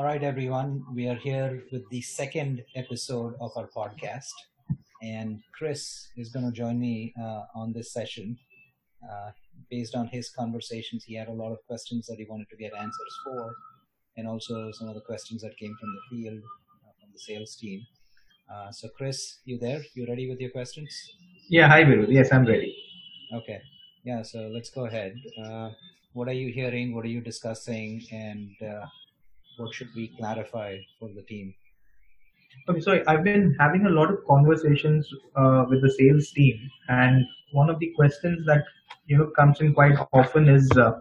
All right, everyone. We are here with the second episode of our podcast. And Chris is going to join me uh, on this session. Uh, based on his conversations, he had a lot of questions that he wanted to get answers for, and also some of the questions that came from the field, uh, from the sales team. Uh, so, Chris, you there? You ready with your questions? Yeah, hi, Viru. Yes, I'm ready. Okay. Yeah, so let's go ahead. Uh, what are you hearing? What are you discussing? And uh, what should we clarify for the team? Okay, so I've been having a lot of conversations uh, with the sales team, and one of the questions that you know comes in quite often is, uh,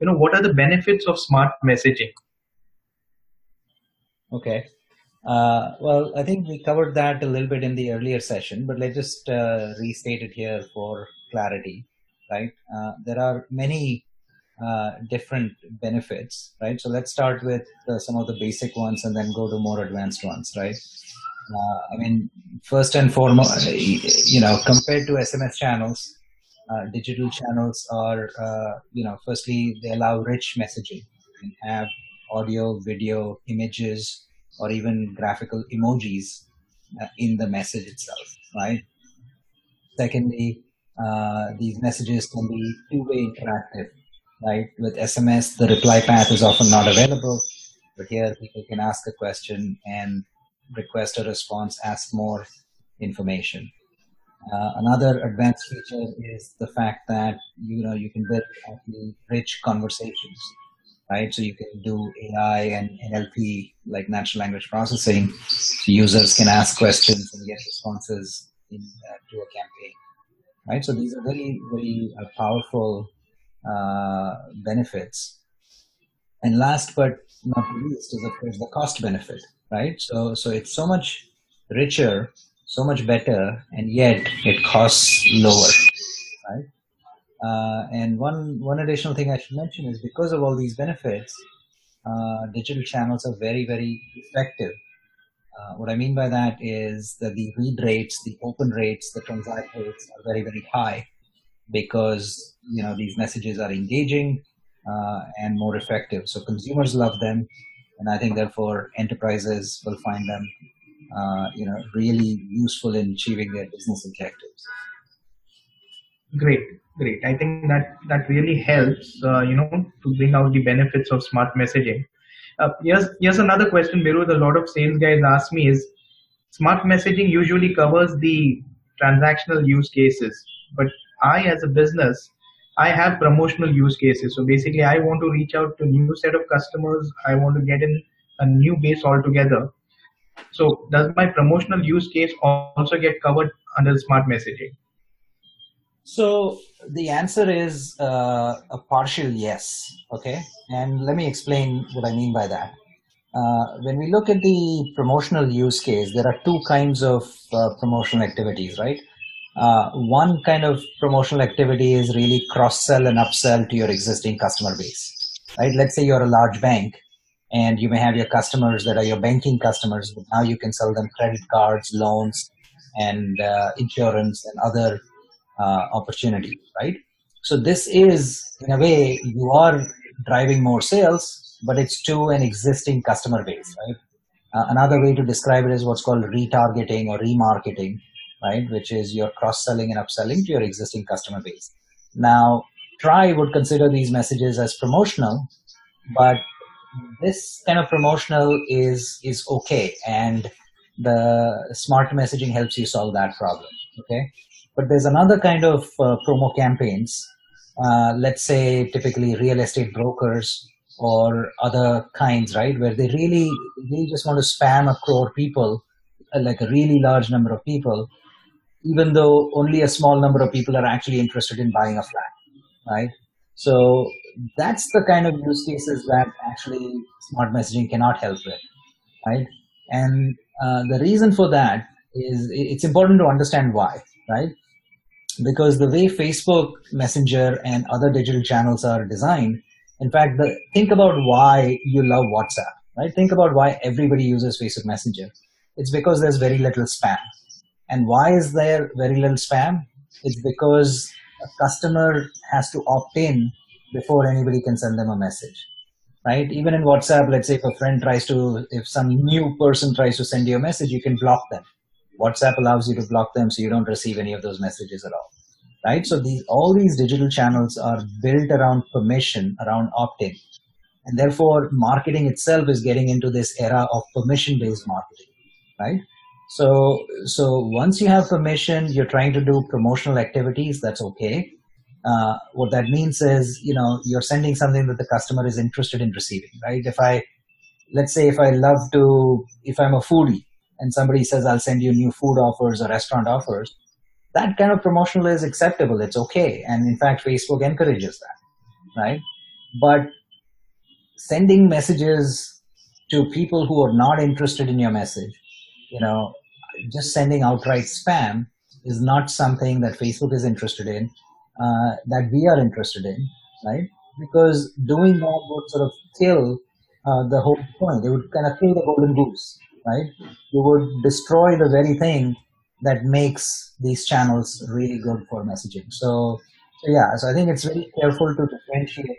you know, what are the benefits of smart messaging? Okay. Uh, well, I think we covered that a little bit in the earlier session, but let's just uh, restate it here for clarity, right? Uh, there are many uh, different benefits, right? So let's start with uh, some of the basic ones and then go to more advanced ones, right? Uh, I mean, first and foremost, you know, compared to SMS channels, uh, digital channels are, uh, you know, firstly, they allow rich messaging and have audio, video, images, or even graphical emojis uh, in the message itself, right? Secondly, these messages can be two-way interactive right? With SMS, the reply path is often not available, but here people can ask a question and request a response, ask more information. Uh, another advanced feature is the fact that you know you can build rich conversations, right? So you can do AI and NLP, like natural language processing. So users can ask questions and get responses in, uh, to a campaign, right? So these are very very uh, powerful uh, benefits. And last but not least is of course the cost benefit, right? So so it's so much richer, so much better, and yet it costs lower, right? Uh, and one one additional thing I should mention is because of all these benefits, uh, digital channels are very very effective. Uh, what I mean by that is that the read rates, the open rates, the transact rates are very very high because you know these messages are engaging uh, and more effective. So consumers love them, and I think therefore enterprises will find them uh, you know really useful in achieving their business objectives. Great, great. I think that that really helps uh, you know to bring out the benefits of smart messaging. Uh, here's here's another question, Biru. A lot of sales guys ask me is smart messaging usually covers the transactional use cases, but I, as a business, I have promotional use cases. So basically, I want to reach out to new set of customers. I want to get in a new base altogether. So does my promotional use case also get covered under smart messaging? So the answer is uh, a partial yes. Okay, and let me explain what I mean by that. Uh, when we look at the promotional use case, there are two kinds of uh, promotional activities, right? Uh, one kind of promotional activity is really cross sell and upsell to your existing customer base. Right? Let's say you're a large bank and you may have your customers that are your banking customers, but now you can sell them credit cards, loans, and uh, insurance and other uh, opportunities, right? So this is, in a way, you are driving more sales, but it's to an existing customer base, right? Uh, another way to describe it is what's called retargeting or remarketing, right? Which is your cross selling and upselling to your existing customer base. Now, TRAI would consider these messages as promotional, but this kind of promotional is is okay, and the smart messaging helps you solve that problem. Okay, but there's another kind of uh, promo campaigns. Uh, let's say typically real estate brokers or other kinds, right, where they really really just want to spam a crore people, uh, like a really large number of people, even though only a small number of people are actually interested in buying a flat, right? So that's the kind of use cases that actually smart messaging cannot help with, right? And uh, the reason for that is it's important to understand why, right? Because the way Facebook Messenger and other digital channels are designed, in fact, the, think about why you love WhatsApp, right? Think about why everybody uses Facebook Messenger. It's because there's very little spam, and why is there very little spam? It's because a customer has to opt in before anybody can send them a message. right? Even in WhatsApp, let's say if a friend tries to, if some new person tries to send you a message, you can block them. WhatsApp allows you to block them so you don't receive any of those messages at all, right? So these, all these digital channels are built around permission, around opt-in. And therefore, marketing itself is getting into this era of permission-based marketing, right? So, so once you have permission, you're trying to do promotional activities. That's okay. Uh, what that means is, you know, you're sending something that the customer is interested in receiving, right? If I, let's say, if I love to, if I'm a foodie and somebody says I'll send you new food offers or restaurant offers, that kind of promotional is acceptable. It's okay, and in fact, Facebook encourages that, right? But sending messages to people who are not interested in your message you know, just sending outright spam is not something that Facebook is interested in, uh, that we are interested in, right? Because doing that would sort of kill uh, the whole point. It would kind of kill the golden goose, right? You would destroy the very thing that makes these channels really good for messaging. So, so yeah, so I think it's very careful to differentiate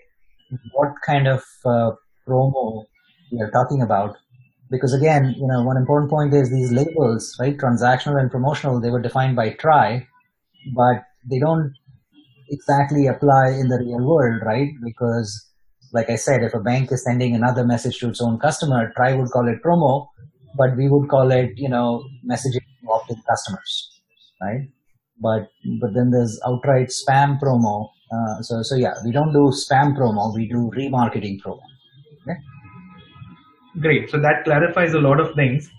what kind of uh, promo we are talking about because again, you know, one important point is these labels, right? Transactional and promotional, they were defined by TRAI, but they don't exactly apply in the real world, right? Because like I said, if a bank is sending another message to its own customer, TRAI would call it promo, but we would call it, you know, messaging opt-in customers, right? But but then there's outright spam promo. Uh, so so yeah, we don't do spam promo, we do remarketing promo. Great. So that clarifies a lot of things.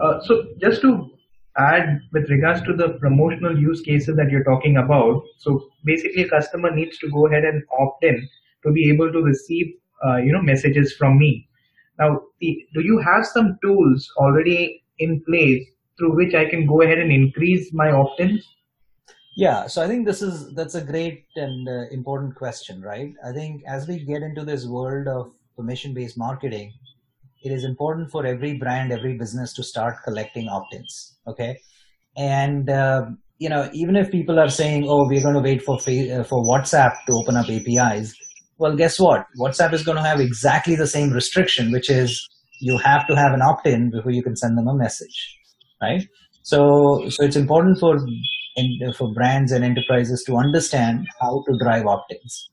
Uh, so just to add with regards to the promotional use cases that you're talking about, so basically a customer needs to go ahead and opt in to be able to receive, uh, you know, messages from me. Now, do you have some tools already in place through which I can go ahead and increase my opt-ins? Yeah, so I think this is that's a great and uh, important question, right? I think as we get into this world of permission-based marketing, it is important for every brand, every business to start collecting opt-ins. Okay, and uh, you know even if people are saying, "Oh, we're going to wait for uh, for WhatsApp to open up APIs," well, guess what? WhatsApp is going to have exactly the same restriction, which is you have to have an opt-in before you can send them a message, right? So, so it's important for for brands and enterprises to understand how to drive opt-ins.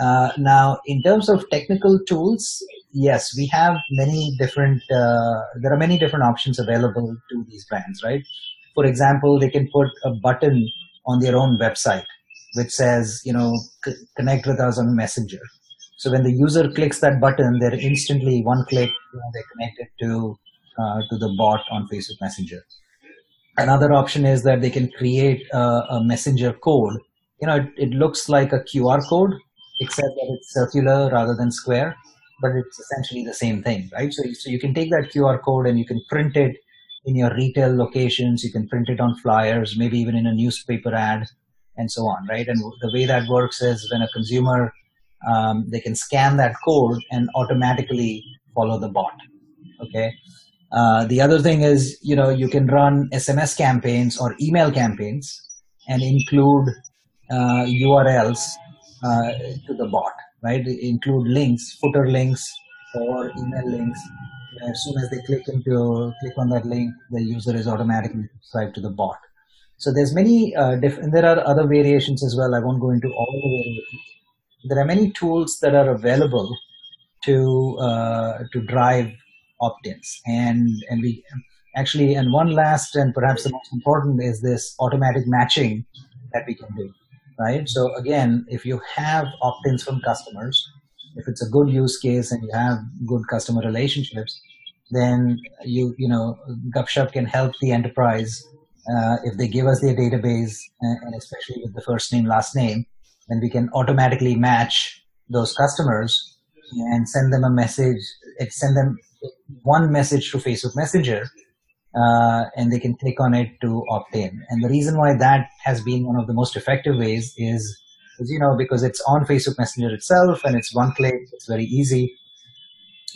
Uh, now, in terms of technical tools, yes, we have many different. Uh, there are many different options available to these brands, right? For example, they can put a button on their own website which says, you know, c- connect with us on Messenger. So when the user clicks that button, they're instantly one click, you know, they're connected to uh, to the bot on Facebook Messenger. Another option is that they can create a, a messenger code. You know, it, it looks like a QR code, except that it's circular rather than square but it's essentially the same thing, right? So, so you can take that QR code and you can print it in your retail locations. You can print it on flyers, maybe even in a newspaper ad, and so on, right? And the way that works is when a consumer um, they can scan that code and automatically follow the bot. Okay. Uh, the other thing is, you know, you can run SMS campaigns or email campaigns and include uh, URLs uh, to the bot right? Include links, footer links, or email links. As soon as they click into click on that link, the user is automatically subscribed to the bot. So there's many uh, different. There are other variations as well. I won't go into all the variations. There are many tools that are available to uh, to drive opt-ins, and and we actually and one last and perhaps the most important is this automatic matching that we can do right? So again, if you have opt-ins from customers, if it's a good use case and you have good customer relationships, then you you know Gupshup can help the enterprise uh, if they give us their database and especially with the first name last name, then we can automatically match those customers and send them a message. Send them one message to Facebook Messenger uh, and they can click on it to opt in. And the reason why that has been one of the most effective ways is, is you know, because it's on Facebook Messenger itself and it's one click, it's very easy.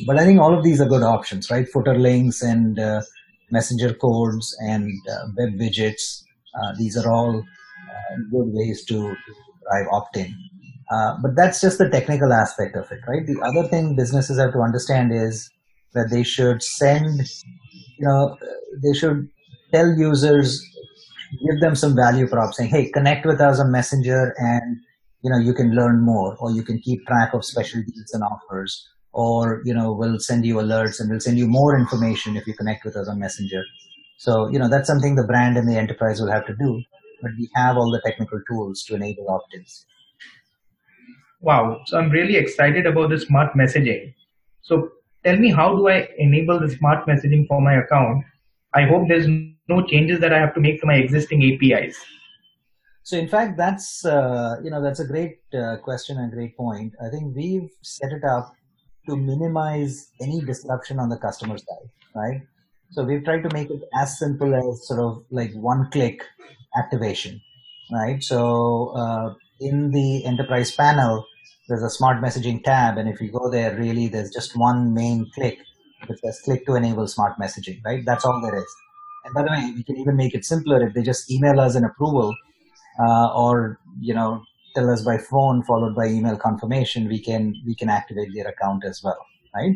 But I think all of these are good options, right? Footer links and uh, messenger codes and uh, web widgets. Uh, these are all uh, good ways to drive opt in. Uh, but that's just the technical aspect of it, right? The other thing businesses have to understand is that they should send, you know, they should tell users, give them some value prop saying, hey, connect with us on Messenger and, you know, you can learn more or you can keep track of special deals and offers or, you know, we'll send you alerts and we'll send you more information if you connect with us on Messenger. So, you know, that's something the brand and the enterprise will have to do, but we have all the technical tools to enable opt-ins. Wow. So I'm really excited about the smart messaging. So tell me, how do I enable the smart messaging for my account? I hope there's no changes that I have to make to my existing APIs. So in fact, that's uh, you know that's a great uh, question and great point. I think we've set it up to minimize any disruption on the customer side, right? So we've tried to make it as simple as sort of like one-click activation, right? So uh, in the enterprise panel, there's a smart messaging tab and if you go there really there's just one main click which says click to enable smart messaging right? That's all there is. And by the way we can even make it simpler if they just email us an approval uh, or you know tell us by phone followed by email confirmation we can we can activate their account as well right?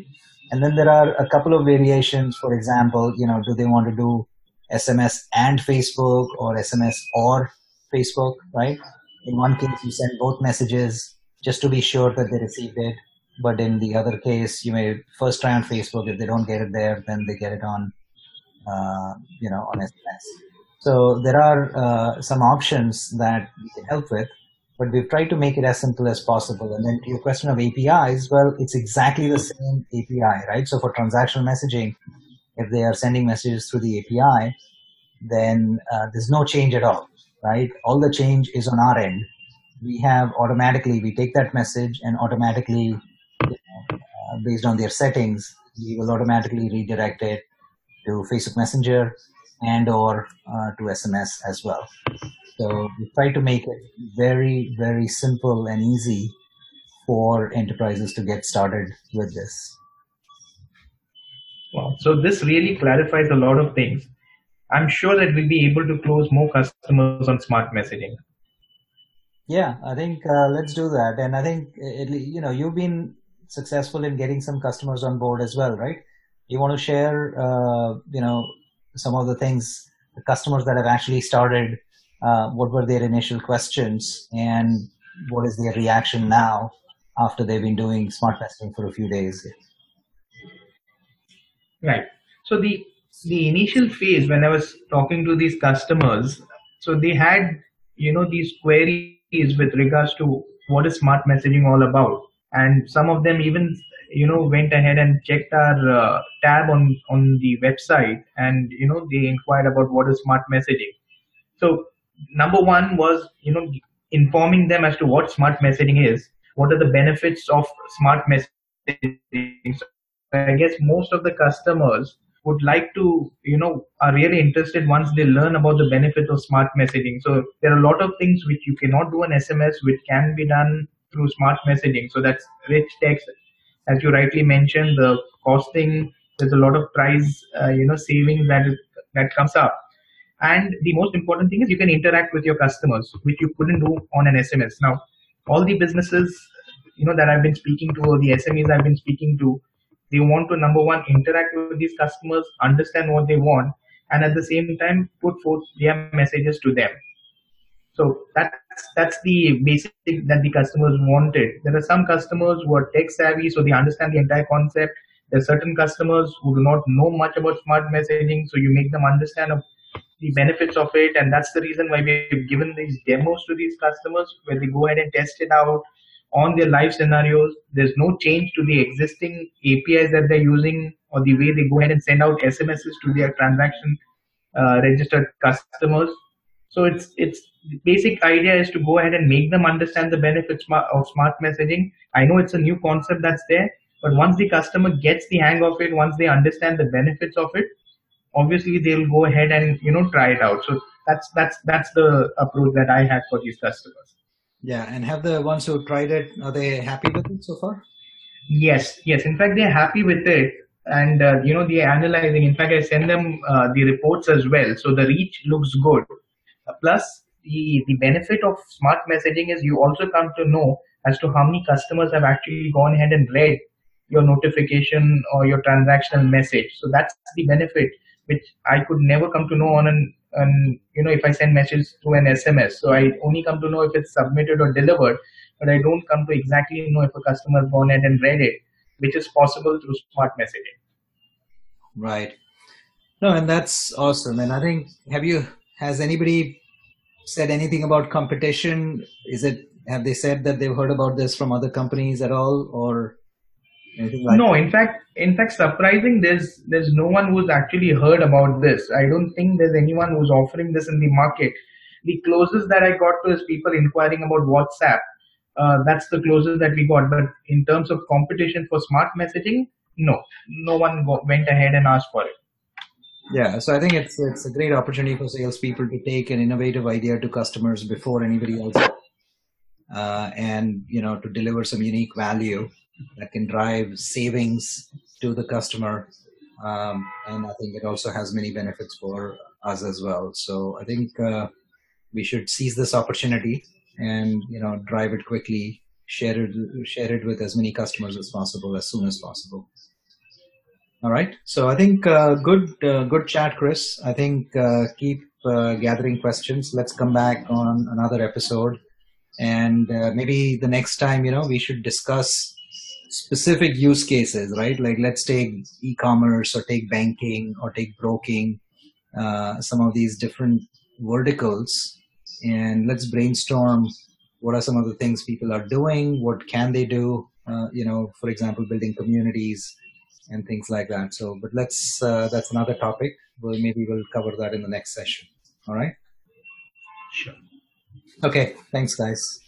And then there are a couple of variations. For example you know do they want to do sms and facebook or sms or facebook right? In one case you send both messages just to be sure that they received it. But in the other case, you may first try on Facebook. If they don't get it there, then they get it on, uh, you know, on SMS. So there are uh, some options that we can help with, but we've tried to make it as simple as possible. And then to your question of APIs, well, it's exactly the same API, right? So for transactional messaging, if they are sending messages through the API, then uh, there's no change at all, right? All the change is on our end we have automatically we take that message and automatically uh, based on their settings we will automatically redirect it to facebook messenger and or uh, to sms as well. So we try to make it very very simple and easy for enterprises to get started with this. Wow. So this really clarifies a lot of things. I'm sure that we'll be able to close more customers on smart messaging. Yeah, I think uh, let's do that. And I think it, you know you've been successful in getting some customers on board as well, right? You want to share, uh, you know, some of the things the customers that have actually started. Uh, what were their initial questions, and what is their reaction now after they've been doing smart messaging for a few days? Right. So the the initial phase when I was talking to these customers, so they had you know these queries with regards to what is smart messaging all about and some of them even you know went ahead and checked our uh, tab on on the website and you know they inquired about what is smart messaging so number one was you know informing them as to what smart messaging is what are the benefits of smart messaging so i guess most of the customers would like to, you know, are really interested once they learn about the benefits of smart messaging. So there are a lot of things which you cannot do on SMS, which can be done through smart messaging. So that's rich text, as you rightly mentioned, the costing. There's a lot of price, uh, you know, saving that that comes up. And the most important thing is you can interact with your customers, which you couldn't do on an SMS. Now, all the businesses, you know, that I've been speaking to, or the SMEs I've been speaking to, they want to number one interact with these customers, understand what they want, and at the same time put forth their messages to them. So that's that's the basic that the customers wanted. There are some customers who are tech savvy, so they understand the entire concept. There are certain customers who do not know much about smart messaging, so you make them understand of the benefits of it, and that's the reason why we've given these demos to these customers where they go ahead and test it out, on their live scenarios. There's no change to the existing APIs that they're using or the way they go ahead and send out SMSs to their transaction uh, registered customers. So it's it's the basic idea is to go ahead and make them understand the benefits of smart messaging. I know it's a new concept that's there, but once the customer gets the hang of it, once they understand the benefits of it, obviously they'll go ahead and you know try it out. So that's that's that's the approach that I have for these customers. Yeah, and have the ones who tried it, are they happy with it so far? Yes, yes. In fact, they're happy with it. And, uh, you know, they're analyzing. In fact, I send them uh, the reports as well. So the reach looks good. Plus, the, the benefit of smart messaging is you also come to know as to how many customers have actually gone ahead and read your notification or your transactional message. So that's the benefit which I could never come to know on an, an you know if I send messages through an SMS. So I only come to know if it's submitted or delivered, but I don't come to exactly know if a customer has gone ahead and read it, which is possible through smart messaging. Right. No, and that's awesome. And I think have you has anybody said anything about competition? Is it have they said that they've heard about this from other companies at all, or anything like? No, in fact, in fact, surprising. There's there's no one who's actually heard about this. I don't think there's anyone who's offering this in the market. The closest that I got to is people inquiring about WhatsApp. Uh, that's the closest that we got. But in terms of competition for smart messaging, no, no one went ahead and asked for it. Yeah, so I think it's it's a great opportunity for salespeople to take an innovative idea to customers before anybody else, uh, and you know to deliver some unique value that can drive savings to the customer. Um, and I think it also has many benefits for us as well. So I think uh, we should seize this opportunity and you know drive it quickly, share it share it with as many customers as possible as soon as possible. All right. So I think uh, good uh, good chat, Chris. I think uh, keep uh, gathering questions. Let's come back on another episode, and uh, maybe the next time, you know, we should discuss specific use cases, right? Like let's take e-commerce or take banking or take broking, uh, some of these different verticals, and let's brainstorm what are some of the things people are doing, what can they do, you know, for example, building communities and things like that. So, but let's uh, that's another topic. Well, maybe we'll cover that in the next session. All right. Sure. Okay. Thanks, guys.